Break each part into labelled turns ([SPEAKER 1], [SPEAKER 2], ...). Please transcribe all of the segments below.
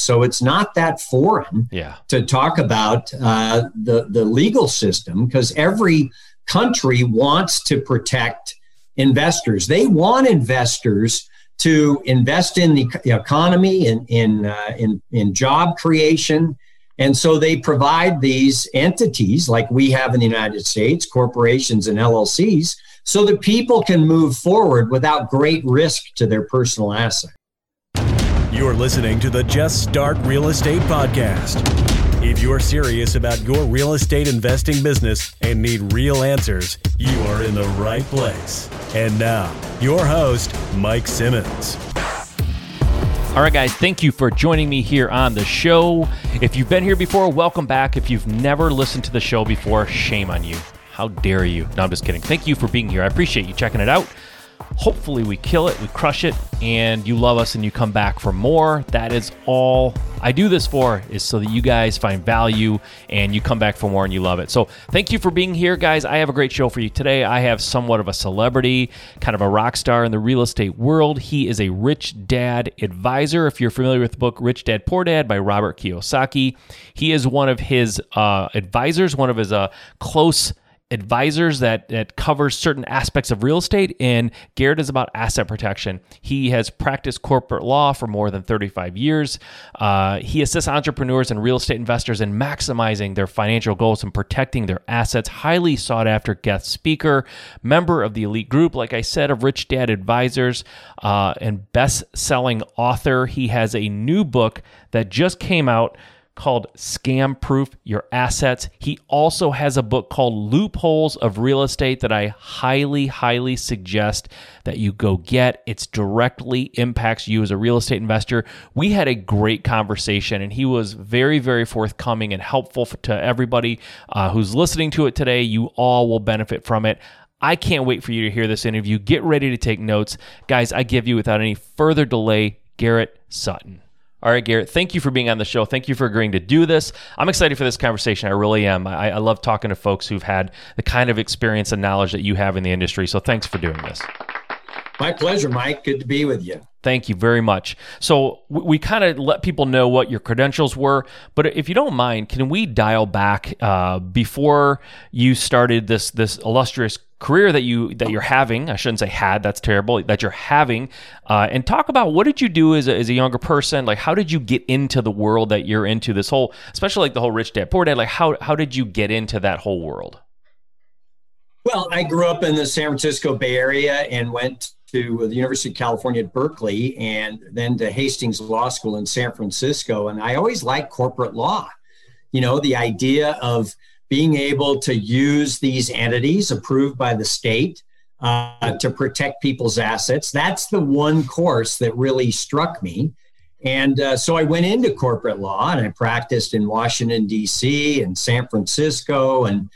[SPEAKER 1] So it's not that foreign
[SPEAKER 2] yeah.
[SPEAKER 1] to talk about uh, the the legal system because every country wants to protect investors. They want investors to invest in the economy and in, uh, in, in job creation. And so they provide these entities like we have in the United States, corporations and LLCs, so that people can move forward without great risk to their personal asset.
[SPEAKER 3] You're listening to the Just Start Real Estate Podcast. If you're serious about your real estate investing business and need real answers, you are in the right place. And now, your host, Mike Simmons.
[SPEAKER 2] All right, guys, thank you for joining me here on the show. If you've been here before, welcome back. If you've never listened to the show before, shame on you. How dare you? No, I'm just kidding. Thank you for being here. I appreciate you checking it out. Hopefully, we kill it, we crush it, and you love us and you come back for more. That is all I do this for, is so that you guys find value and you come back for more and you love it. So, thank you for being here, guys. I have a great show for you today. I have somewhat of a celebrity, kind of a rock star in the real estate world. He is a rich dad advisor. If you're familiar with the book Rich Dad Poor Dad by Robert Kiyosaki, he is one of his uh, advisors, one of his uh, close advisors that that covers certain aspects of real estate and Garrett is about asset protection. He has practiced corporate law for more than 35 years. Uh, he assists entrepreneurs and real estate investors in maximizing their financial goals and protecting their assets. Highly sought after guest speaker, member of the elite group, like I said, of Rich Dad Advisors, uh, and best selling author. He has a new book that just came out called Scam Proof Your Assets. He also has a book called Loopholes of Real Estate that I highly, highly suggest that you go get. It's directly impacts you as a real estate investor. We had a great conversation, and he was very, very forthcoming and helpful to everybody uh, who's listening to it today. You all will benefit from it. I can't wait for you to hear this interview. Get ready to take notes. Guys, I give you without any further delay Garrett Sutton. All right, Garrett, thank you for being on the show. Thank you for agreeing to do this. I'm excited for this conversation. I really am. I, I, love talking to folks who've had the kind of experience and knowledge that you have in the industry. So thanks for doing this.
[SPEAKER 1] My pleasure, Mike. Good to be with you.
[SPEAKER 2] Thank you very much. So we, we kind of let people know what your credentials were, but if you don't mind, can we dial back uh, before you started this this illustrious career that you that you're having i shouldn't say had that's terrible that you're having uh, and talk about what did you do as a, as a younger person? Like how did you get into the world that you're into? This whole especially like the whole rich dad poor dad like how, how did you get into that whole world?
[SPEAKER 1] Well i grew up in the san francisco bay area and went to the university of california at berkeley and then to hastings law school in san francisco and i always liked corporate law. You know the idea of being able to use these entities approved by the state uh, to protect people's assets. That's the one course that really struck me. And uh, so I went into corporate law and I practiced in Washington, D.C. and San Francisco. And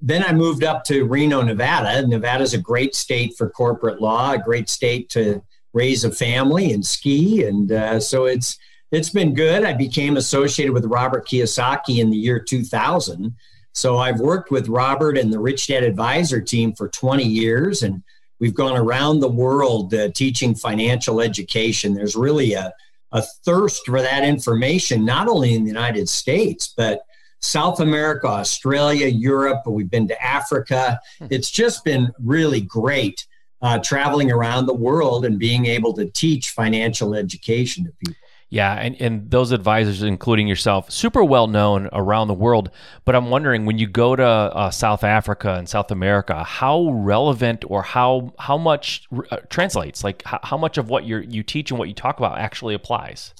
[SPEAKER 1] then I moved up to Reno, Nevada. Nevada is a great state for corporate law, a great state to raise a family and ski. And uh, so it's, it's been good. I became associated with Robert Kiyosaki in the year 2000. So I've worked with Robert and the Rich Dad Advisor team for 20 years, and we've gone around the world uh, teaching financial education. There's really a, a thirst for that information, not only in the United States, but South America, Australia, Europe. We've been to Africa. Hmm. It's just been really great uh, traveling around the world and being able to teach financial education to people.
[SPEAKER 2] Yeah, and, and those advisors, including yourself, super well known around the world. But I'm wondering, when you go to uh, South Africa and South America, how relevant or how how much uh, translates? Like how, how much of what you you teach and what you talk about actually applies?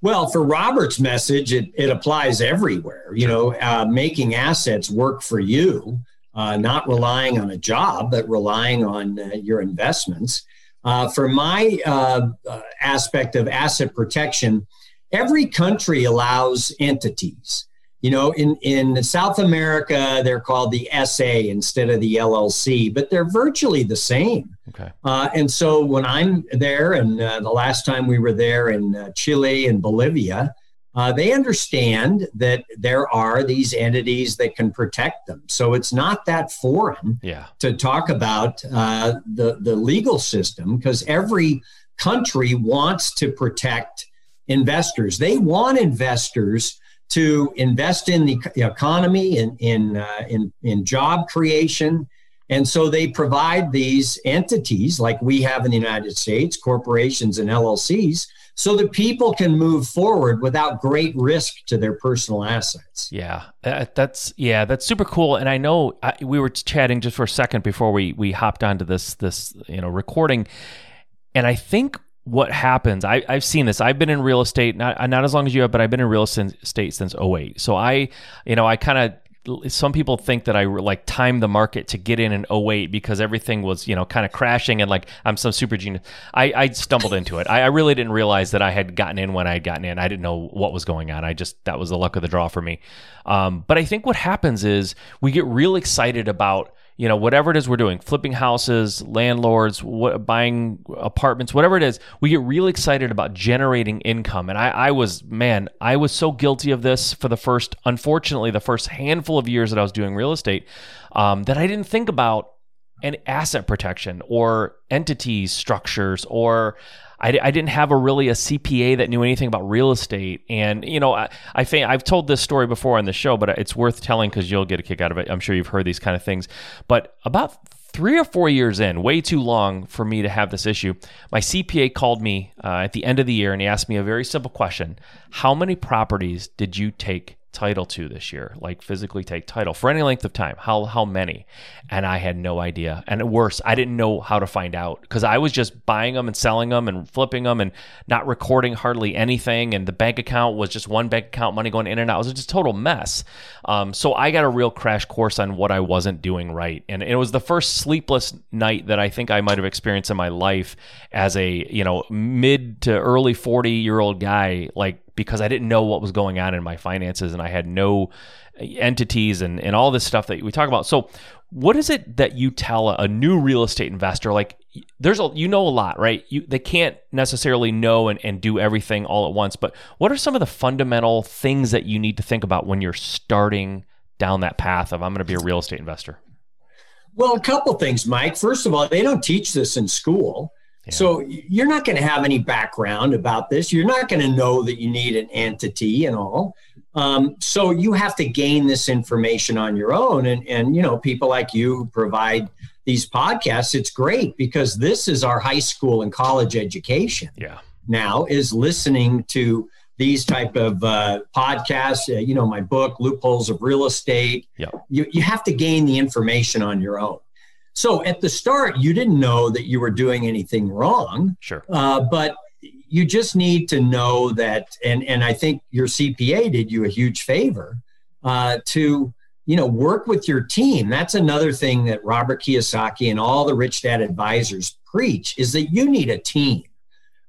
[SPEAKER 1] Well, for Robert's message, it, it applies everywhere. You know, uh, making assets work for you, uh, not relying on a job, but relying on uh, your investments. Uh, for my uh, uh, aspect of asset protection, every country allows entities. You know, in, in South America, they're called the SA instead of the LLC, but they're virtually the same.
[SPEAKER 2] Okay.
[SPEAKER 1] Uh, and so when I'm there, and uh, the last time we were there in uh, Chile and Bolivia, uh, they understand that there are these entities that can protect them. So it's not that foreign
[SPEAKER 2] yeah.
[SPEAKER 1] to talk about uh, the, the legal system because every country wants to protect investors. They want investors to invest in the economy in in uh, in, in job creation. And so they provide these entities like we have in the United States, corporations and LLCs, so that people can move forward without great risk to their personal assets.
[SPEAKER 2] Yeah, that's yeah, that's super cool. And I know I, we were chatting just for a second before we we hopped onto this this you know recording, and I think what happens I, i've seen this i've been in real estate not, not as long as you have but i've been in real estate since 08 so i you know i kind of some people think that I like timed the market to get in in 08 because everything was, you know, kind of crashing and like I'm some super genius. I, I stumbled into it. I, I, really didn't realize that I had gotten in when I had gotten in. I didn't know what was going on. I just, that was the luck of the draw for me. Um, but I think what happens is we get real excited about you know whatever it is we're doing flipping houses landlords what, buying apartments whatever it is we get really excited about generating income. And I, I was man i was so guilty of this for the first unfortunately the first handful of years that i was doing real estate um, that i didn't think about an asset protection or entities structures or I, I didn't have a really a CPA that knew anything about real estate. And, you know, I, I I've told this story before on the show, but it's worth telling because you'll get a kick out of it. I'm sure you've heard these kind of things. But about three or four years in, way too long for me to have this issue, my CPA called me uh, at the end of the year and he asked me a very simple question How many properties did you take title to this year, like physically take title for any length of time. How how many? And I had no idea. And worse, I didn't know how to find out because I was just buying them and selling them and flipping them and not recording hardly anything. And the bank account was just one bank account, money going in and out. It was just a total mess. Um, so I got a real crash course on what I wasn't doing right, and it was the first sleepless night that I think I might have experienced in my life as a you know mid to early forty year old guy, like because I didn't know what was going on in my finances and I had no entities and, and all this stuff that we talk about. So, what is it that you tell a, a new real estate investor? Like, there's a you know a lot, right? You they can't necessarily know and, and do everything all at once, but what are some of the fundamental things that you need to think about when you're starting down that path of I'm going to be a real estate investor?
[SPEAKER 1] Well, a couple things, Mike. First of all, they don't teach this in school. So you're not going to have any background about this. You're not going to know that you need an entity and all. Um, so you have to gain this information on your own. And, and, you know, people like you provide these podcasts. It's great because this is our high school and college education.
[SPEAKER 2] Yeah.
[SPEAKER 1] Now is listening to these type of uh, podcasts. Uh, you know, my book, Loopholes of Real Estate.
[SPEAKER 2] Yeah.
[SPEAKER 1] You, you have to gain the information on your own. So at the start, you didn't know that you were doing anything wrong.
[SPEAKER 2] Sure.
[SPEAKER 1] Uh, but you just need to know that, and and I think your CPA did you a huge favor uh, to you know work with your team. That's another thing that Robert Kiyosaki and all the rich dad advisors preach is that you need a team.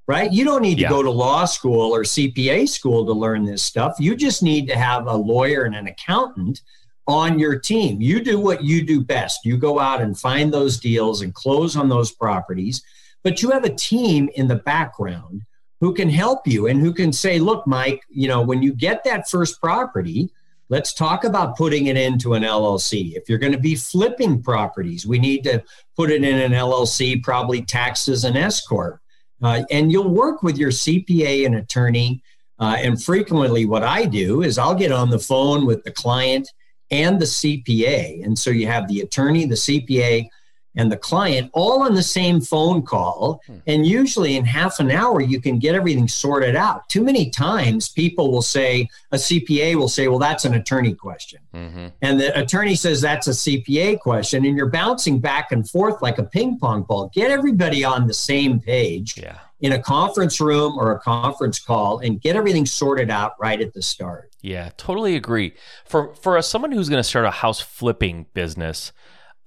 [SPEAKER 1] Right? You don't need to yeah. go to law school or CPA school to learn this stuff. You just need to have a lawyer and an accountant on your team. You do what you do best. You go out and find those deals and close on those properties, but you have a team in the background who can help you and who can say, look, Mike, you know, when you get that first property, let's talk about putting it into an LLC. If you're going to be flipping properties, we need to put it in an LLC, probably taxes as an S Corp. Uh, and you'll work with your CPA and attorney. Uh, and frequently, what I do is I'll get on the phone with the client and the CPA. And so you have the attorney, the CPA, and the client all on the same phone call. Hmm. And usually in half an hour, you can get everything sorted out. Too many times, people will say, a CPA will say, well, that's an attorney question. Mm-hmm. And the attorney says, that's a CPA question. And you're bouncing back and forth like a ping pong ball. Get everybody on the same page.
[SPEAKER 2] Yeah
[SPEAKER 1] in a conference room or a conference call and get everything sorted out right at the start.
[SPEAKER 2] Yeah, totally agree. For for someone who's going to start a house flipping business,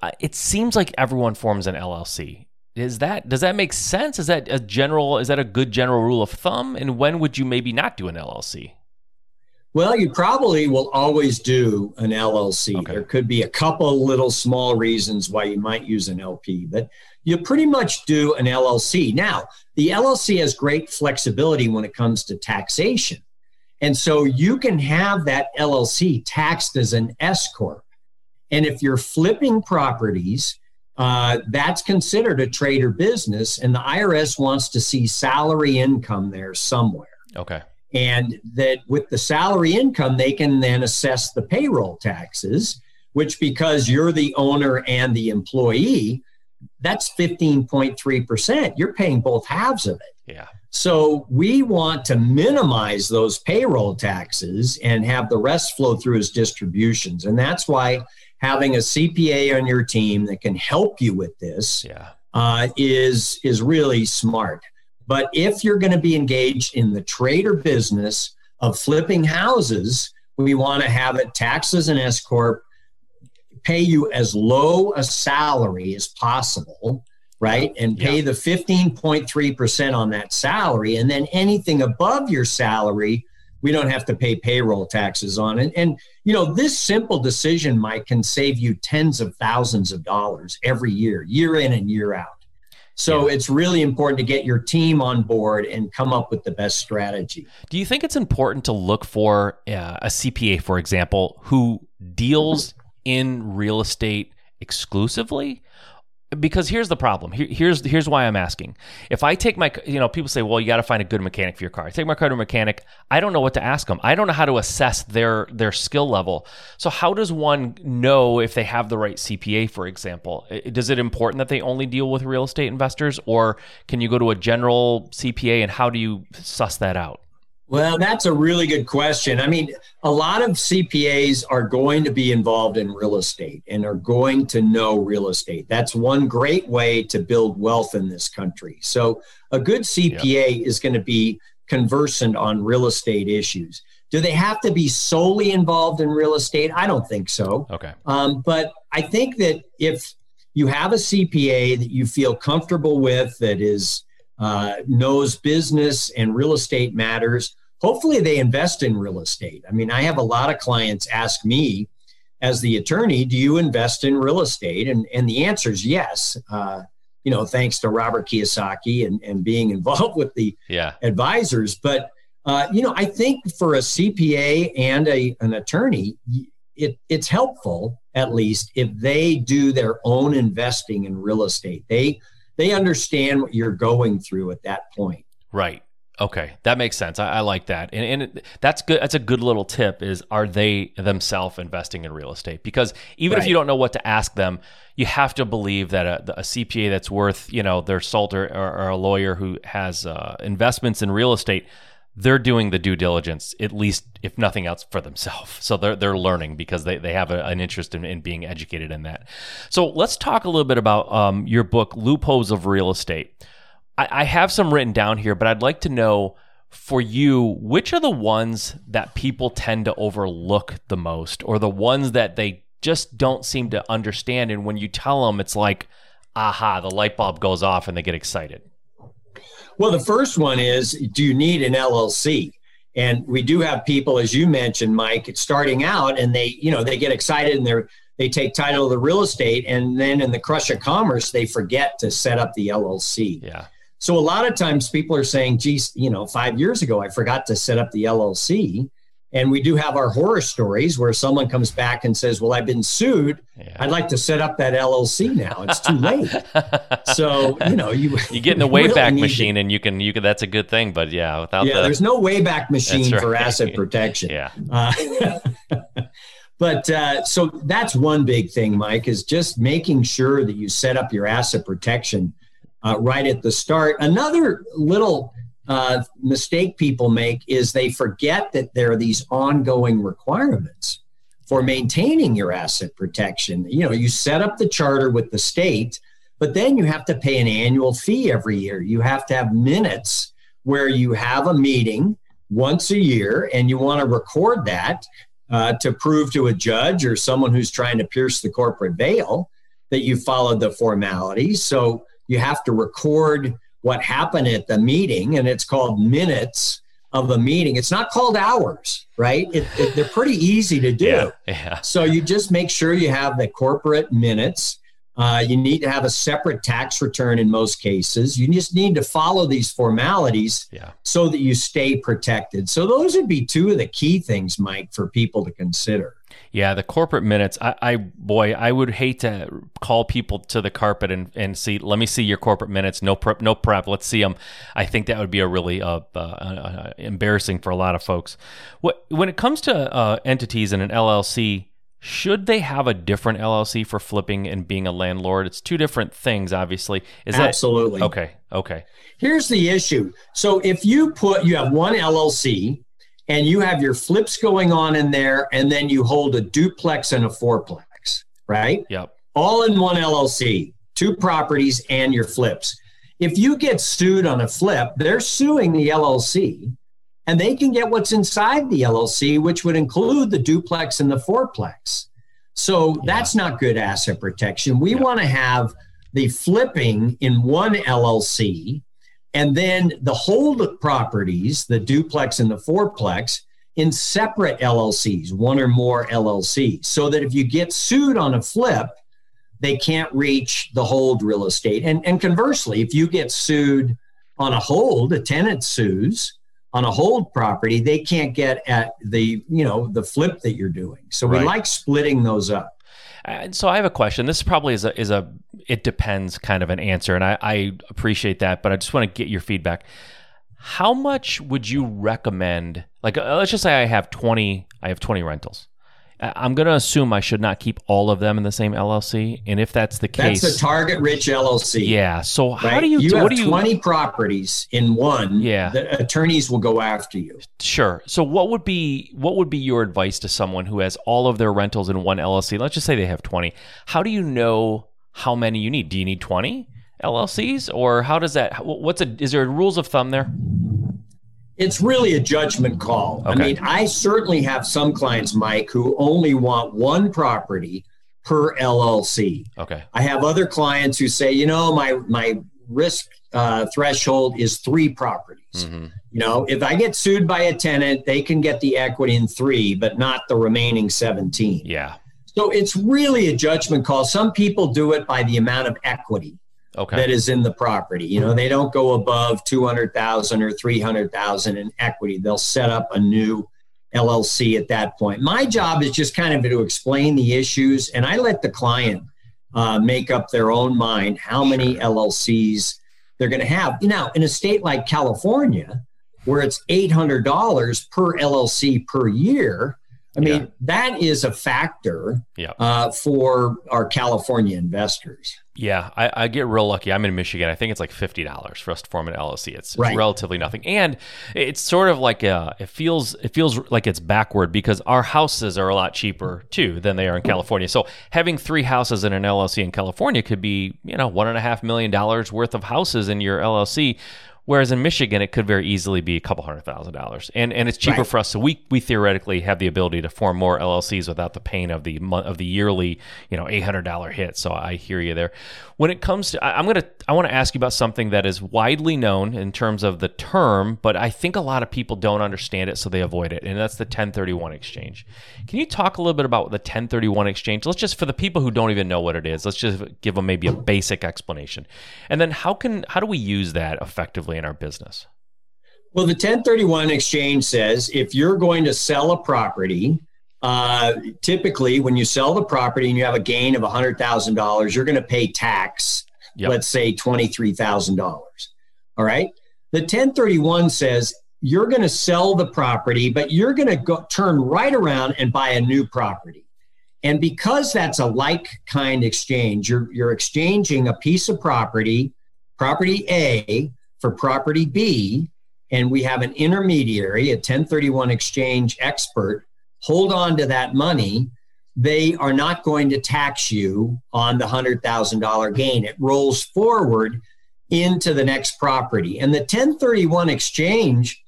[SPEAKER 2] uh, it seems like everyone forms an LLC. Is that does that make sense? Is that a general is that a good general rule of thumb? And when would you maybe not do an LLC?
[SPEAKER 1] Well, you probably will always do an LLC. Okay. There could be a couple little small reasons why you might use an LP, but you pretty much do an LLC. Now, the LLC has great flexibility when it comes to taxation. And so you can have that LLC taxed as an S Corp. And if you're flipping properties, uh, that's considered a trade or business, and the IRS wants to see salary income there somewhere.
[SPEAKER 2] Okay.
[SPEAKER 1] And that with the salary income, they can then assess the payroll taxes, which because you're the owner and the employee, that's 15.3%. You're paying both halves of it.
[SPEAKER 2] Yeah.
[SPEAKER 1] So we want to minimize those payroll taxes and have the rest flow through as distributions. And that's why having a CPA on your team that can help you with this
[SPEAKER 2] yeah.
[SPEAKER 1] uh, is is really smart. But if you're going to be engaged in the trade or business of flipping houses, we want to have it taxes and S corp pay you as low a salary as possible, right? And pay yeah. the 15.3% on that salary. And then anything above your salary, we don't have to pay payroll taxes on it. And, you know, this simple decision, Mike, can save you tens of thousands of dollars every year, year in and year out. So yeah. it's really important to get your team on board and come up with the best strategy.
[SPEAKER 2] Do you think it's important to look for uh, a CPA, for example, who deals in real estate exclusively? Because here's the problem. Here, here's here's why I'm asking. If I take my, you know, people say, well, you got to find a good mechanic for your car. I take my car to a mechanic. I don't know what to ask them. I don't know how to assess their their skill level. So how does one know if they have the right CPA, for example? Does it important that they only deal with real estate investors, or can you go to a general CPA and how do you suss that out?
[SPEAKER 1] Well, that's a really good question. I mean, a lot of CPAs are going to be involved in real estate and are going to know real estate. That's one great way to build wealth in this country. So, a good CPA yeah. is going to be conversant on real estate issues. Do they have to be solely involved in real estate? I don't think so.
[SPEAKER 2] Okay.
[SPEAKER 1] Um, but I think that if you have a CPA that you feel comfortable with, that is uh, knows business and real estate matters, hopefully they invest in real estate. I mean, I have a lot of clients ask me, as the attorney, do you invest in real estate? And, and the answer is yes. Uh, you know, thanks to Robert Kiyosaki and, and being involved with the
[SPEAKER 2] yeah.
[SPEAKER 1] advisors. But, uh, you know, I think for a CPA and a, an attorney, it, it's helpful, at least, if they do their own investing in real estate. They, they understand what you're going through at that point.
[SPEAKER 2] Right. Okay, that makes sense. I, I like that, and, and it, that's good. That's a good little tip. Is are they themselves investing in real estate? Because even right. if you don't know what to ask them, you have to believe that a, a CPA that's worth you know their salt or, or a lawyer who has uh, investments in real estate, they're doing the due diligence at least, if nothing else, for themselves. So they're they're learning because they they have a, an interest in, in being educated in that. So let's talk a little bit about um, your book, Loopholes of Real Estate. I, I have some written down here, but I'd like to know for you, which are the ones that people tend to overlook the most, or the ones that they just don't seem to understand? And when you tell them, it's like, aha, the light bulb goes off and they get excited.
[SPEAKER 1] Well, the first one is do you need an LLC? And we do have people, as you mentioned, Mike, starting out and they, you know, they get excited and they're, they take title of the real estate and then in the crush of commerce, they forget to set up the LLC.
[SPEAKER 2] Yeah.
[SPEAKER 1] So a lot of times people are saying, geez, you know, five years ago, I forgot to set up the LLC. And we do have our horror stories where someone comes back and says, Well, I've been sued. Yeah. I'd like to set up that LLC now. It's too late. so, you know, you
[SPEAKER 2] you get in the Wayback really Machine and you can you can that's a good thing. But yeah, without
[SPEAKER 1] Yeah,
[SPEAKER 2] the,
[SPEAKER 1] there's no Wayback Machine right. for asset protection.
[SPEAKER 2] yeah. Uh,
[SPEAKER 1] but uh, so that's one big thing, Mike, is just making sure that you set up your asset protection uh, right at the start. Another little uh, mistake people make is they forget that there are these ongoing requirements for maintaining your asset protection. You know, you set up the charter with the state, but then you have to pay an annual fee every year. You have to have minutes where you have a meeting once a year and you want to record that uh, to prove to a judge or someone who's trying to pierce the corporate veil that you followed the formalities. So you have to record what happened at the meeting, and it's called minutes of a meeting. It's not called hours, right? It, it, they're pretty easy to do.
[SPEAKER 2] Yeah, yeah.
[SPEAKER 1] So you just make sure you have the corporate minutes. Uh, you need to have a separate tax return in most cases. You just need to follow these formalities
[SPEAKER 2] Yeah.
[SPEAKER 1] so that you stay protected. So, those would be two of the key things, Mike, for people to consider.
[SPEAKER 2] Yeah, the corporate minutes. I, I boy, I would hate to call people to the carpet and, and see. Let me see your corporate minutes. No prep. No prep. Let's see them. I think that would be a really uh, uh, uh, embarrassing for a lot of folks. What when it comes to uh, entities in an LLC, should they have a different LLC for flipping and being a landlord? It's two different things, obviously. Is
[SPEAKER 1] Absolutely.
[SPEAKER 2] that okay? Okay.
[SPEAKER 1] Here's the issue. So, if you put, you have one LLC and you have your flips going on in there, and then you hold a duplex and a fourplex, right?
[SPEAKER 2] Yep.
[SPEAKER 1] all in one LLC, two properties and your flips. If you get sued on a flip, they're suing the LLC and they can get what's inside the LLC, which would include the duplex and the fourplex. So that's not good asset protection. We
[SPEAKER 2] Yeah.
[SPEAKER 1] want to have the flipping in one LLC and then the hold properties, the duplex and the fourplex, in separate LLCs, one or more LLCs, so that if you get sued on a flip, they can't reach the hold real estate. And, and conversely, if you get sued on a hold, a tenant sues on a hold property, they can't get at the, you know, the flip that you're doing. So we
[SPEAKER 2] Right.
[SPEAKER 1] like splitting those up.
[SPEAKER 2] And so I have a question. This probably is a is a it depends kind of an answer, and I, I appreciate that, but I just want to get your feedback. How much would you recommend? Like, uh, let's just say I have twenty, I have twenty rentals. I'm going to assume I should not keep all of them in the same LLC, and if that's the case,
[SPEAKER 1] That's a target rich LLC.
[SPEAKER 2] yeah. So how
[SPEAKER 1] Right?
[SPEAKER 2] do you?
[SPEAKER 1] you
[SPEAKER 2] do,
[SPEAKER 1] have
[SPEAKER 2] what do you?
[SPEAKER 1] 20 properties in one.
[SPEAKER 2] Yeah.
[SPEAKER 1] The attorneys will go after you.
[SPEAKER 2] Sure. So what would be what would be your advice to someone who has all of their rentals in one LLC? Let's just say they have 20. How do you know how many you need? Do you need 20 LLCs or how does that what's a is there rules of thumb there?
[SPEAKER 1] It's really a judgment call. I mean, I certainly have some clients, Mike, who only want one property per LLC.
[SPEAKER 2] Okay.
[SPEAKER 1] I have other clients who say, you know, my my risk uh, threshold is three properties.
[SPEAKER 2] Mhm.
[SPEAKER 1] You know, if I get sued by a tenant, they can get the equity in three, but not the remaining 17.
[SPEAKER 2] Yeah.
[SPEAKER 1] So it's really a judgment call. Some people do it by the amount of equity
[SPEAKER 2] Okay.
[SPEAKER 1] that is in the property. You know, they don't go above 200,000 or 300,000 in equity. They'll set up a new LLC at that point. My job is just kind of to explain the issues and I let the client uh, make up their own mind how many LLCs they're going to have. Now, in a state like California, where it's $800 per LLC per year, I mean,
[SPEAKER 2] Yeah.
[SPEAKER 1] that is a factor
[SPEAKER 2] Yeah.
[SPEAKER 1] uh, for our California investors.
[SPEAKER 2] Yeah, I, I get real lucky. I'm in Michigan. I think it's like fifty dollars for us to form an LLC. It's, it's
[SPEAKER 1] Right.
[SPEAKER 2] relatively nothing, and it's sort of like a, it feels it feels like it's backward because our houses are a lot cheaper too than they are in California. So having three houses in an LLC in California could be you know one and a half million dollars worth of houses in your LLC. Whereas in Michigan, it could very easily be a couple hundred thousand dollars, and and it's cheaper
[SPEAKER 1] Right.
[SPEAKER 2] for us. So we we theoretically have the ability to form more LLCs without the pain of the of the yearly, you know, eight hundred dollar hit. So I hear you there. When it comes to, I, I'm gonna I want to ask you about something that is widely known in terms of the term, but I think a lot of people don't understand it, so they avoid it, and that's the 1031 exchange. Can you talk a little bit about the 1031 exchange? Let's just for the people who don't even know what it is, let's just give them maybe a basic explanation, and then how can how do we use that effectively in our business?
[SPEAKER 1] Well, the 1031 exchange says if you're going to sell a property, uh, typically when you sell the property and you have a gain of $100,000, you're going to pay tax,
[SPEAKER 2] Yep.
[SPEAKER 1] let's say $23,000. All right. The 1031 says you're going to sell the property, but you're going to go turn right around and buy a new property. And because that's a like kind exchange, you're, you're exchanging a piece of property, property A, for property B, and we have an intermediary, a 1031 exchange expert, hold on to that money, they are not going to tax you on the $100,000 gain. It rolls forward into the next property. And the 1031 exchange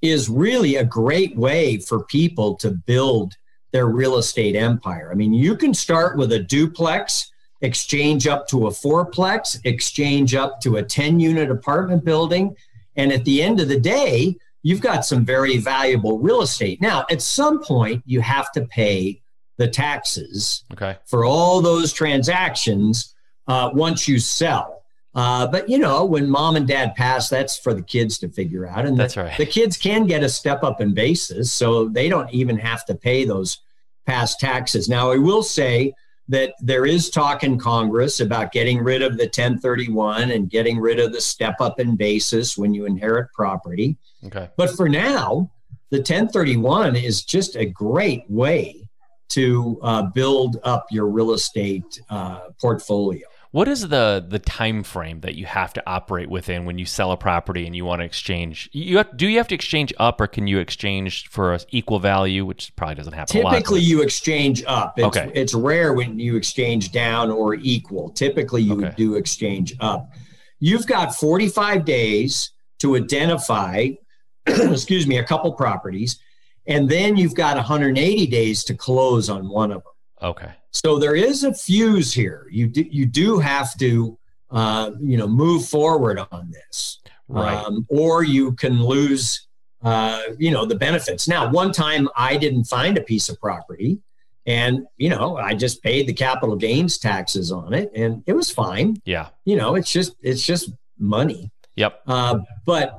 [SPEAKER 1] is really a great way for people to build their real estate empire. I mean, you can start with a duplex, exchange up to a fourplex, exchange up to a 10 unit apartment building. And at the end of the day, you've got some very valuable real estate. Now, at some point, you have to pay the taxes
[SPEAKER 2] Okay.
[SPEAKER 1] for all those transactions. uh, once you sell. Uh, but you know, when mom and dad pass, that's for the kids to figure out. And
[SPEAKER 2] that's
[SPEAKER 1] the,
[SPEAKER 2] right.
[SPEAKER 1] The kids can get a step up in basis, so they don't even have to pay those past taxes. Now, I will say that there is talk in Congress about getting rid of the 1031 and getting rid of the step up in basis when you inherit property.
[SPEAKER 2] Okay.
[SPEAKER 1] But for now, the 1031 is just a great way to uh, build up your real estate uh, portfolio.
[SPEAKER 2] What is the the time frame that you have to operate within when you sell a property and you want to exchange? You have, do you have to exchange up, or can you exchange for equal value, which probably doesn't happen.
[SPEAKER 1] Typically,
[SPEAKER 2] lot,
[SPEAKER 1] you exchange up. It's,
[SPEAKER 2] Okay.
[SPEAKER 1] it's rare when you exchange down or equal. Typically, you
[SPEAKER 2] Okay.
[SPEAKER 1] do exchange up. You've got 45 days to identify, excuse me, a couple properties, and then you've got 180 days to close on one of them.
[SPEAKER 2] Okay.
[SPEAKER 1] So there is a fuse here. You do, you do have to uh, you know move forward on this,
[SPEAKER 2] Right.
[SPEAKER 1] um, or you can lose uh, you know the benefits. Now, one time I didn't find a piece of property, and you know I just paid the capital gains taxes on it, and it was fine.
[SPEAKER 2] yeah.
[SPEAKER 1] You know, it's just it's just money.
[SPEAKER 2] Yep.
[SPEAKER 1] Uh, but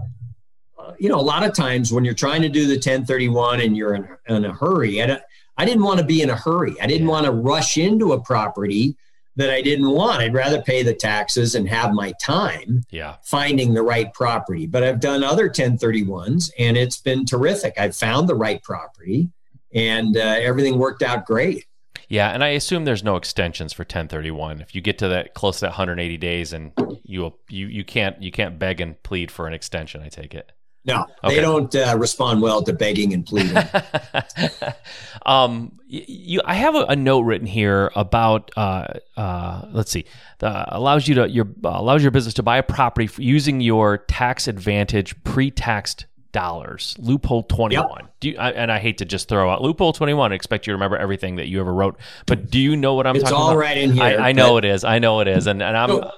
[SPEAKER 1] uh, you know, a lot of times when you're trying to do the 1031 and you're in, in a hurry, I, don't- I didn't want to be in a hurry. I didn't want to rush into a property that I didn't want. I'd rather pay the taxes and have my time
[SPEAKER 2] Yeah.
[SPEAKER 1] finding the right property. But I've done other 1031s and it's been terrific. I've found the right property and uh, everything worked out great.
[SPEAKER 2] Yeah, and I assume there's no extensions for 1031. If you get to that close to that 180 days, and you you you can't you can't beg and plead for an extension. I take it.
[SPEAKER 1] No,
[SPEAKER 2] Okay.
[SPEAKER 1] they don't uh, respond well to begging and pleading.
[SPEAKER 2] um, you, I have a, a note written here about uh, uh, let's see, the, allows you to your uh, allows your business to buy a property f using your tax advantage pre-taxed dollars. Loophole twenty one. Do you, I, and I hate to just throw out loophole twenty one. I Expect you to remember everything that you ever wrote, but do you know what I'm
[SPEAKER 1] It's
[SPEAKER 2] talking
[SPEAKER 1] all
[SPEAKER 2] about?
[SPEAKER 1] right in here,
[SPEAKER 2] I, I know it is. I know it is, and and I'm.
[SPEAKER 1] So-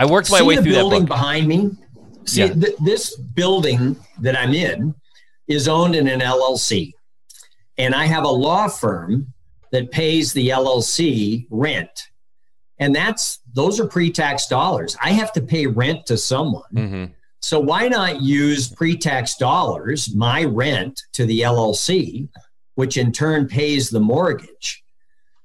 [SPEAKER 2] I worked my way
[SPEAKER 1] the
[SPEAKER 2] through that
[SPEAKER 1] building behind me. See
[SPEAKER 2] Yeah.
[SPEAKER 1] th- this building that I'm in is owned in an LLC, and I have a law firm that pays the LLC rent, and that's those are pre-tax dollars. I have to pay rent to someone,
[SPEAKER 2] hmm
[SPEAKER 1] so why not use pre-tax dollars, my rent to the LLC, which in turn pays the mortgage.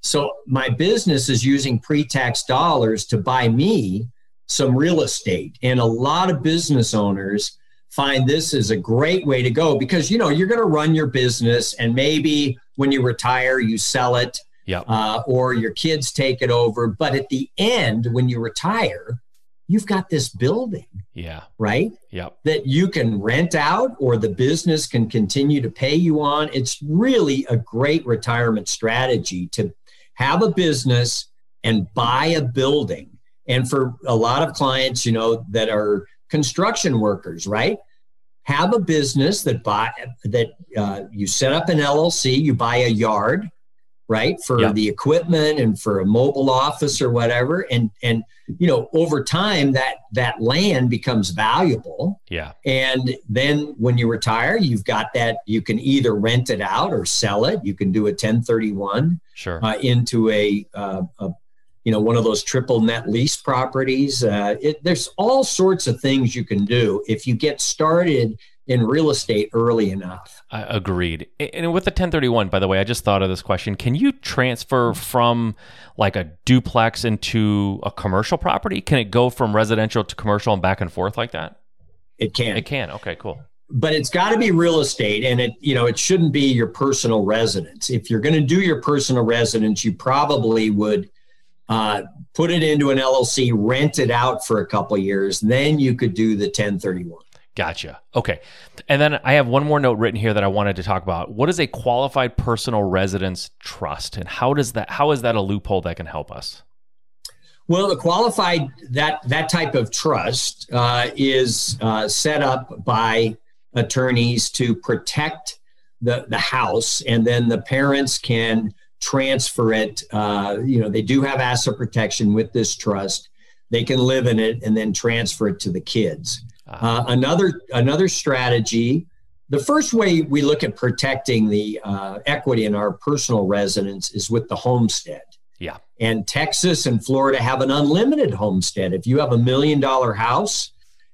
[SPEAKER 1] So my business is using pre-tax dollars to buy me some real estate. And a lot of business owners find this is a great way to go because you know you're going to run your business and maybe when you retire you sell it
[SPEAKER 2] Yep.
[SPEAKER 1] uh, or your kids take it over. But at the end, when you retire, you've got this building,
[SPEAKER 2] Yeah.
[SPEAKER 1] right?
[SPEAKER 2] Yep.
[SPEAKER 1] that you can rent out or the business can continue to pay you on. It's really a great retirement strategy to have a business and buy a building. And for a lot of clients, you know, that are construction workers, right? Have a business that buy that uh, you set up an LLC, you buy a yard, right, for
[SPEAKER 2] Yeah.
[SPEAKER 1] the equipment and for a mobile office or whatever, and and you know over time that that land becomes valuable
[SPEAKER 2] Yeah.
[SPEAKER 1] and then when you retire you've got that you can either rent it out or sell it you can do a 1031
[SPEAKER 2] Sure.
[SPEAKER 1] uh, into a, uh, a you know one of those triple net lease properties uh, it, there's all sorts of things you can do if you get started in real estate early enough
[SPEAKER 2] I agreed. And with the 1031, by the way, I just thought of this question. Can you transfer from like a duplex into a commercial property? Can it go from residential to commercial and back and forth like that?
[SPEAKER 1] it can
[SPEAKER 2] It can. Okay, cool.
[SPEAKER 1] but it's got to be real estate and it you know it shouldn't be your personal residence if you're going to do your personal residence you probably would uh, put it into an llc rent it out for a couple years then you could do the 1031
[SPEAKER 2] Gotcha. Okay. And then I have one more note written here that I wanted to talk about. What is a qualified personal residence trust and how does that how is that a loophole that can help us?
[SPEAKER 1] well the qualified that that type of trust uh, is uh, set up by attorneys to protect the the house and then the parents can transfer it uh, you know they do have asset protection with this trust they can live in it and then transfer it to the kids uh, another another strategy the first way we look at protecting the uh, equity in our personal residence is with the homestead
[SPEAKER 2] Yeah.
[SPEAKER 1] And Texas and Florida have an unlimited homestead. If you have a million dollar house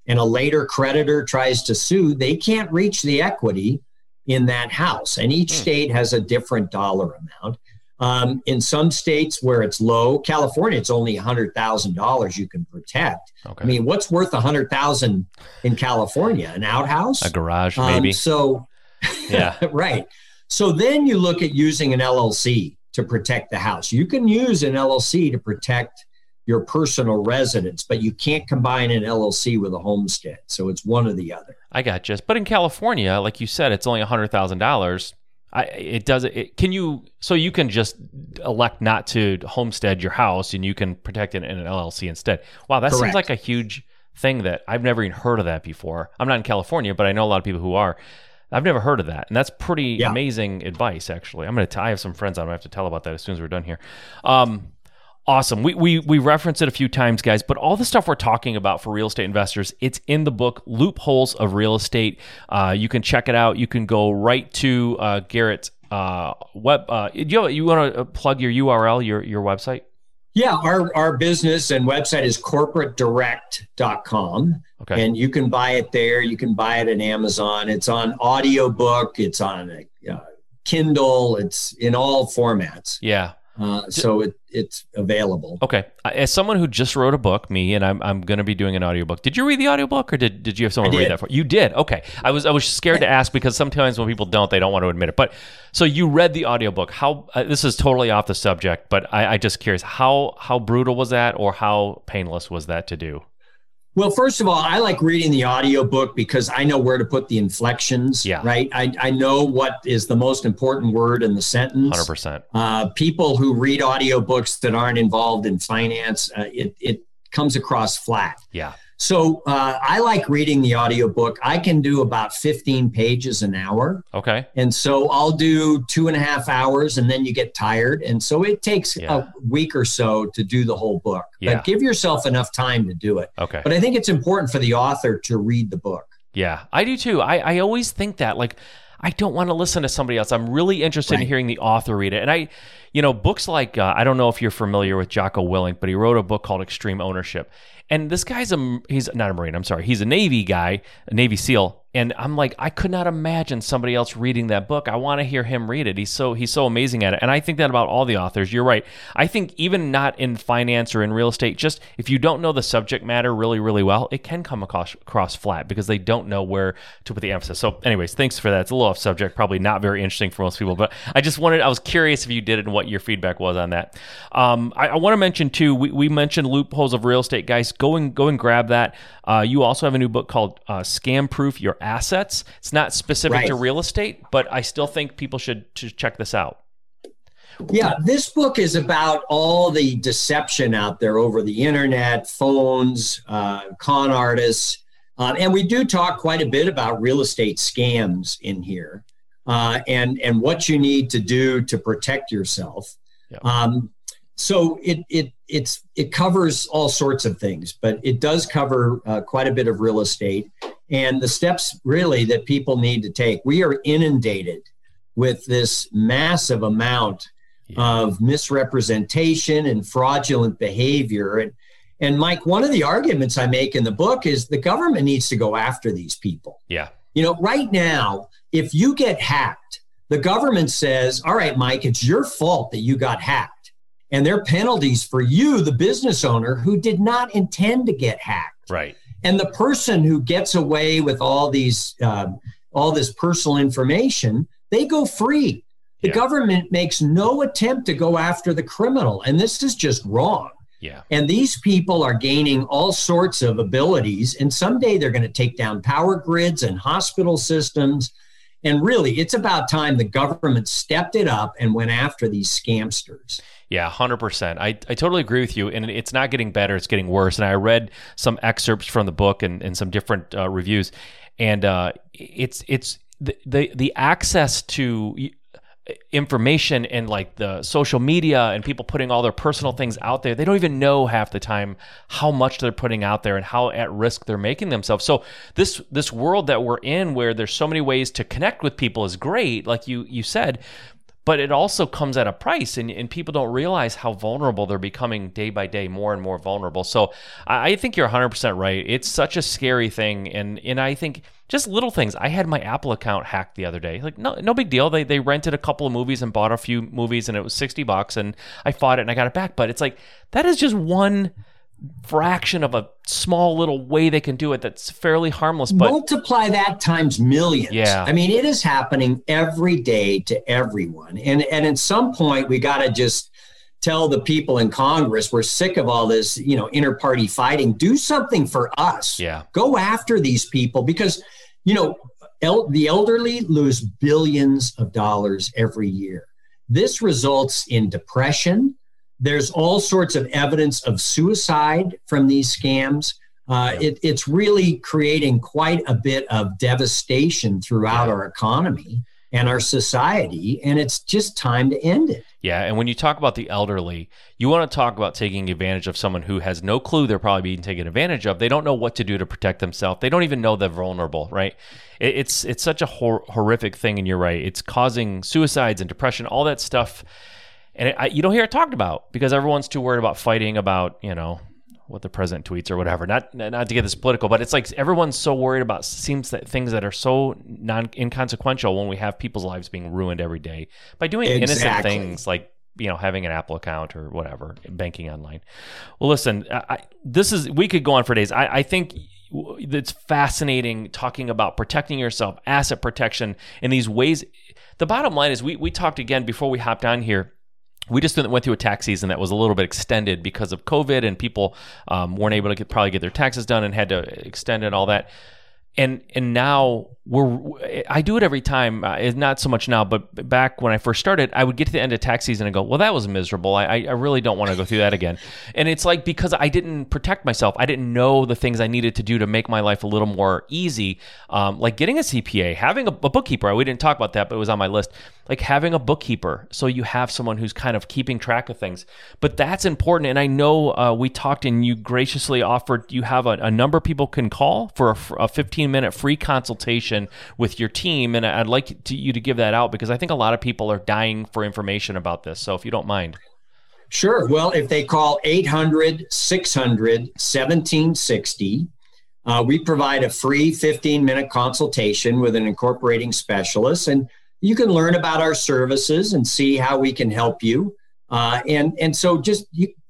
[SPEAKER 1] and a later creditor tries to sue, they can't reach the equity in that house. And each hmm. state has a different dollar amount. Um, in some states where it's low, California, it's only hundred thousand dollars you can protect. Okay. I mean, what's worth a hundred thousand in California? An outhouse,
[SPEAKER 2] a garage, maybe. Um,
[SPEAKER 1] so, yeah, right. So then you look at using an LLC to protect the house. You can use an LLC to protect your personal residence, but you can't combine an LLC with a homestead. So it's one or the other.
[SPEAKER 2] I got you. But in California, like you said, it's only hundred thousand dollars I, it does it can you so you can just elect not to homestead your house and you can protect it in an LLC instead. Wow, that Correct. seems like a huge thing that I've never even heard of that before. I'm not in California, but I know a lot of people who are. I've never heard of that, and that's pretty yeah. amazing advice. Actually, I'm gonna. T- I have some friends I'm gonna have to tell about that as soon as we're done here. Um, awesome. We, we we reference it a few times, guys, but all the stuff we're talking about for real estate investors, it's in the book Loopholes of Real Estate. Uh, you can check it out. You can go right to uh, Garrett uh, web. Uh, you you want to plug your URL, your your website?
[SPEAKER 1] Yeah, our, our business and website is corporatedirect.com. Okay. And you can buy it there. You can buy it at Amazon. It's on audiobook, it's on a, uh, Kindle, it's in all formats.
[SPEAKER 2] Yeah.
[SPEAKER 1] Uh, so it, it's available.
[SPEAKER 2] Okay. As someone who just wrote a book, me, and I'm, I'm going to be doing an audiobook. Did you read the audiobook or did, did you have someone read that for you? You did. Okay. I was I was scared to ask because sometimes when people don't, they don't want to admit it. But so you read the audiobook. How uh, this is totally off the subject, but I, I just curious how how brutal was that or how painless was that to do?
[SPEAKER 1] Well, first of all, I like reading the audiobook because I know where to put the inflections. Yeah. Right. I, I know what is the most important word in the sentence.
[SPEAKER 2] 100%.
[SPEAKER 1] Uh, people who read audiobooks that aren't involved in finance, uh, it, it comes across flat.
[SPEAKER 2] Yeah.
[SPEAKER 1] So uh, I like reading the audiobook. I can do about 15 pages an hour.
[SPEAKER 2] Okay.
[SPEAKER 1] And so I'll do two and a half hours and then you get tired. And so it takes yeah. a week or so to do the whole book. Yeah. But give yourself enough time to do it.
[SPEAKER 2] Okay.
[SPEAKER 1] But I think it's important for the author to read the book.
[SPEAKER 2] Yeah, I do too. I, I always think that. Like, I don't want to listen to somebody else. I'm really interested right. in hearing the author read it. And I, you know, books like, uh, I don't know if you're familiar with Jocko Willink, but he wrote a book called Extreme Ownership. And this guy's a he's not a marine. I'm sorry. He's a Navy guy, a Navy SEAL, and I'm like, I could not imagine somebody else reading that book. I want to hear him read it. He's so he's so amazing at it. And I think that about all the authors. You're right. I think even not in finance or in real estate, just if you don't know the subject matter really, really well, it can come across, across flat because they don't know where to put the emphasis. So, anyways, thanks for that. It's a little off subject, probably not very interesting for most people, but I just wanted, I was curious if you did it and what your feedback was on that. Um, I, I want to mention too, we, we mentioned loopholes of real estate, guys. Go and go and grab that. Uh, you also have a new book called uh, Scam Proof Your Assets. It's not specific right. to real estate, but I still think people should, check this out.
[SPEAKER 1] Yeah, this book is about all the deception out there over the internet, phones, uh, con artists. Uh, and we do talk quite a bit about real estate scams in here uh, and, and what you need to do to protect yourself. Yep. Um, so it it it's it covers all sorts of things, but it does cover uh, quite a bit of real estate and the steps really that people need to take. We are inundated with this massive amount yeah. of misrepresentation and fraudulent behavior. And and Mike, one of the arguments I make in the book is the government needs to go after these people.
[SPEAKER 2] Yeah.
[SPEAKER 1] You know, right now, if you get hacked, the government says, "All right, Mike, it's your fault that you got hacked." And they're penalties for you, the business owner who did not intend to get hacked.
[SPEAKER 2] Right.
[SPEAKER 1] And the person who gets away with all these, uh, all this personal information, they go free. The yeah. government makes no attempt to go after the criminal, and this is just wrong.
[SPEAKER 2] Yeah.
[SPEAKER 1] And these people are gaining all sorts of abilities, and someday they're going to take down power grids and hospital systems. And really, it's about time the government stepped it up and went after these scamsters.
[SPEAKER 2] Yeah, 100%. I, I totally agree with you. And it's not getting better, it's getting worse. And I read some excerpts from the book and, and some different uh, reviews. And uh, it's, it's the, the, the access to information and like the social media and people putting all their personal things out there they don't even know half the time how much they're putting out there and how at risk they're making themselves. So this this world that we're in where there's so many ways to connect with people is great like you you said but it also comes at a price and, and people don't realize how vulnerable they're becoming day by day more and more vulnerable. So i, I think you're 100% right. It's such a scary thing and and i think just little things. I had my apple account hacked the other day. Like no no big deal. They, they rented a couple of movies and bought a few movies and it was 60 bucks and i fought it and i got it back. But it's like that is just one fraction of a small little way they can do it that's fairly harmless but
[SPEAKER 1] multiply that times millions.
[SPEAKER 2] Yeah.
[SPEAKER 1] i mean it is happening every day to everyone. And and at some point we got to just tell the people in congress we're sick of all this you know inter-party fighting do something for us
[SPEAKER 2] Yeah.
[SPEAKER 1] go after these people because you know el- the elderly lose billions of dollars every year this results in depression there's all sorts of evidence of suicide from these scams. Uh, it, it's really creating quite a bit of devastation throughout our economy and our society, and it's just time to end it.
[SPEAKER 2] Yeah, and when you talk about the elderly, you want to talk about taking advantage of someone who has no clue they're probably being taken advantage of. They don't know what to do to protect themselves. They don't even know they're vulnerable, right? It, it's it's such a hor- horrific thing, and you're right. It's causing suicides and depression, all that stuff, and it, I, you don't hear it talked about because everyone's too worried about fighting about you know what the president tweets or whatever. Not not to get this political, but it's like everyone's so worried about seems that things that are so non inconsequential when we have people's lives being ruined every day by doing innocent things like you know having an Apple account or whatever, banking online. Well, listen, I, I- this is we could go on for days. I, I think it's fascinating talking about protecting yourself, asset protection in these ways. The bottom line is we we talked again before we hopped on here we just went through a tax season that was a little bit extended because of COVID and people um, weren't able to get, probably get their taxes done and had to extend it and all that. And and now we're I do it every time. Uh, not so much now, but back when I first started, I would get to the end of tax season and go, "Well, that was miserable. I I really don't want to go through that again." And it's like because I didn't protect myself, I didn't know the things I needed to do to make my life a little more easy. Um, like getting a CPA, having a, a bookkeeper. We didn't talk about that, but it was on my list. Like having a bookkeeper, so you have someone who's kind of keeping track of things. But that's important. And I know uh, we talked, and you graciously offered you have a, a number people can call for a, a 15 minute free consultation with your team. And I'd like to, you to give that out because I think a lot of people are dying for information about this. So if you don't mind.
[SPEAKER 1] Sure. Well, if they call 800 600 1760, uh, we provide a free 15 minute consultation with an incorporating specialist, and you can learn about our services and see how we can help you. Uh, and, and so just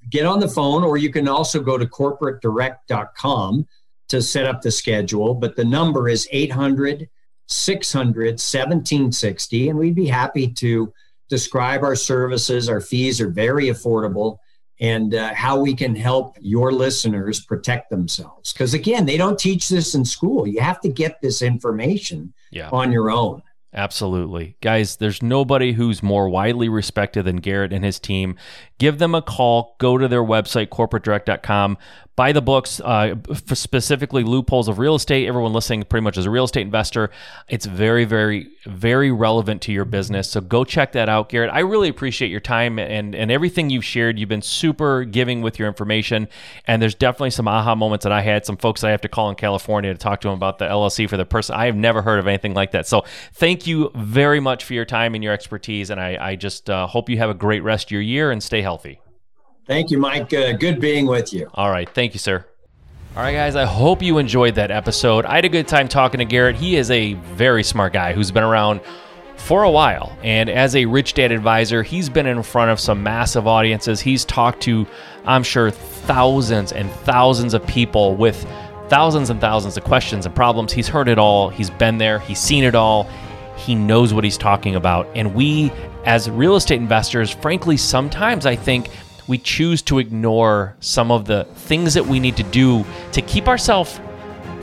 [SPEAKER 1] get on the phone, or you can also go to corporatedirect.com to set up the schedule. But the number is 800 600 1760, and we'd be happy to describe our services. Our fees are very affordable and uh, how we can help your listeners protect themselves. Because again, they don't teach this in school. You have to get this information
[SPEAKER 2] Yeah.
[SPEAKER 1] on your own.
[SPEAKER 2] Absolutely. Guys, there's nobody who's more widely respected than Garrett and his team. Give them a call. Go to their website, corporatedirect.com. Buy the books, uh, specifically Loopholes of Real Estate. Everyone listening pretty much is a real estate investor. It's very, very, very relevant to your business. So go check that out, Garrett. I really appreciate your time and, and everything you've shared. You've been super giving with your information. And there's definitely some aha moments that I had. Some folks I have to call in California to talk to them about the LLC for the person. I have never heard of anything like that. So thank you very much for your time and your expertise. And I, I just uh, hope you have a great rest of your year and stay healthy.
[SPEAKER 1] Thank you, Mike. Uh, good being with you.
[SPEAKER 2] All right. Thank you, sir. All right, guys, I hope you enjoyed that episode. I had a good time talking to Garrett. He is a very smart guy who's been around for a while. And as a rich dad advisor, he's been in front of some massive audiences. He's talked to, I'm sure, thousands and thousands of people with thousands and thousands of questions and problems. He's heard it all, he's been there, he's seen it all. He knows what he's talking about. And we, as real estate investors, frankly, sometimes I think we choose to ignore some of the things that we need to do to keep ourselves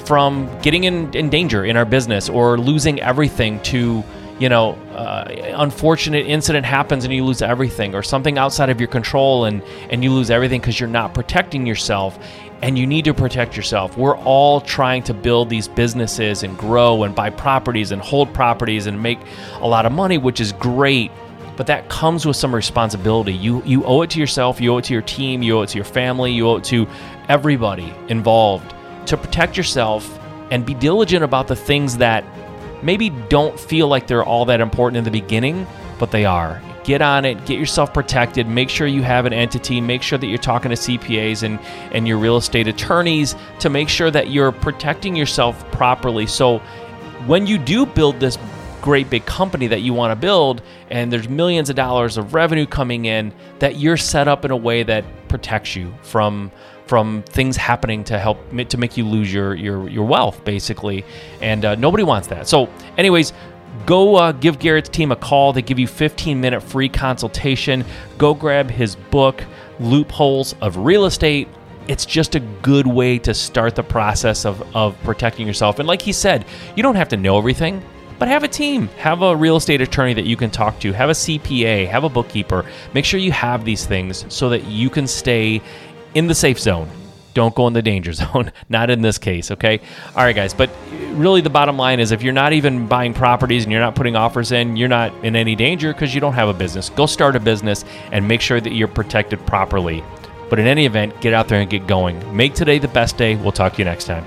[SPEAKER 2] from getting in, in danger in our business or losing everything to you know uh, unfortunate incident happens and you lose everything or something outside of your control and and you lose everything because you're not protecting yourself and you need to protect yourself. We're all trying to build these businesses and grow and buy properties and hold properties and make a lot of money which is great but that comes with some responsibility. You you owe it to yourself, you owe it to your team, you owe it to your family, you owe it to everybody involved to protect yourself and be diligent about the things that maybe don't feel like they're all that important in the beginning, but they are. Get on it, get yourself protected, make sure you have an entity, make sure that you're talking to CPAs and, and your real estate attorneys to make sure that you're protecting yourself properly. So when you do build this great big company that you want to build and there's millions of dollars of revenue coming in that you're set up in a way that protects you from from things happening to help to make you lose your your your wealth basically. And uh, nobody wants that. So anyways go uh, give garrett's team a call. They give you 15 minute free consultation. Go grab his book loopholes of real estate. It's just a good way to start the process of, of protecting yourself. And like he said you don't have to know everything but have a team. Have a real estate attorney that you can talk to. Have a CPA. Have a bookkeeper. Make sure you have these things so that you can stay in the safe zone. Don't go in the danger zone. not in this case, okay? All right, guys. But really, the bottom line is if you're not even buying properties and you're not putting offers in, you're not in any danger because you don't have a business. Go start a business and make sure that you're protected properly. But in any event, get out there and get going. Make today the best day. We'll talk to you next time.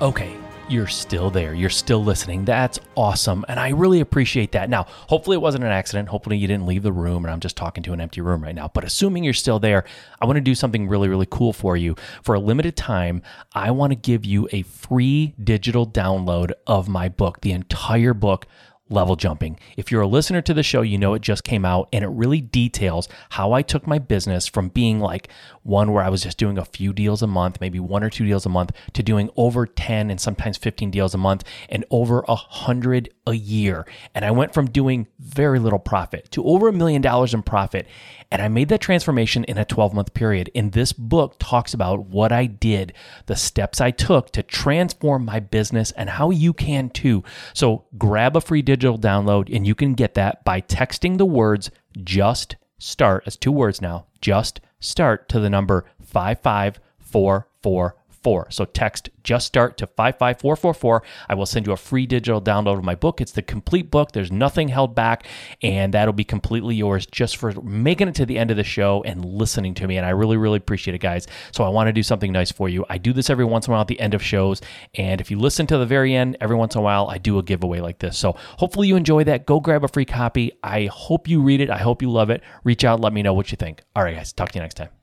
[SPEAKER 2] Okay, you're still there. You're still listening. That's awesome. And I really appreciate that. Now, hopefully it wasn't an accident. Hopefully you didn't leave the room and I'm just talking to an empty room right now. But assuming you're still there, I want to do something really, really cool for you. For a limited time, I want to give you a free digital download of my book, the entire book level jumping. If you're a listener to the show, you know it just came out and it really details how I took my business from being like one where I was just doing a few deals a month, maybe one or two deals a month, to doing over 10 and sometimes 15 deals a month and over a hundred a year. And I went from doing very little profit to over a million dollars in profit. And I made that transformation in a 12 month period. And this book talks about what I did, the steps I took to transform my business and how you can too. So grab a free digital download and you can get that by texting the words just start, as two words now, just start to the number 55444 four. So text just start to 55444. I will send you a free digital download of my book. It's the complete book. There's nothing held back, and that'll be completely yours just for making it to the end of the show and listening to me. And I really, really appreciate it, guys. So I want to do something nice for you. I do this every once in a while at the end of shows. And if you listen to the very end, every once in a while, I do a giveaway like this. So hopefully you enjoy that. Go grab a free copy. I hope you read it. I hope you love it. Reach out, let me know what you think. All right, guys. Talk to you next time.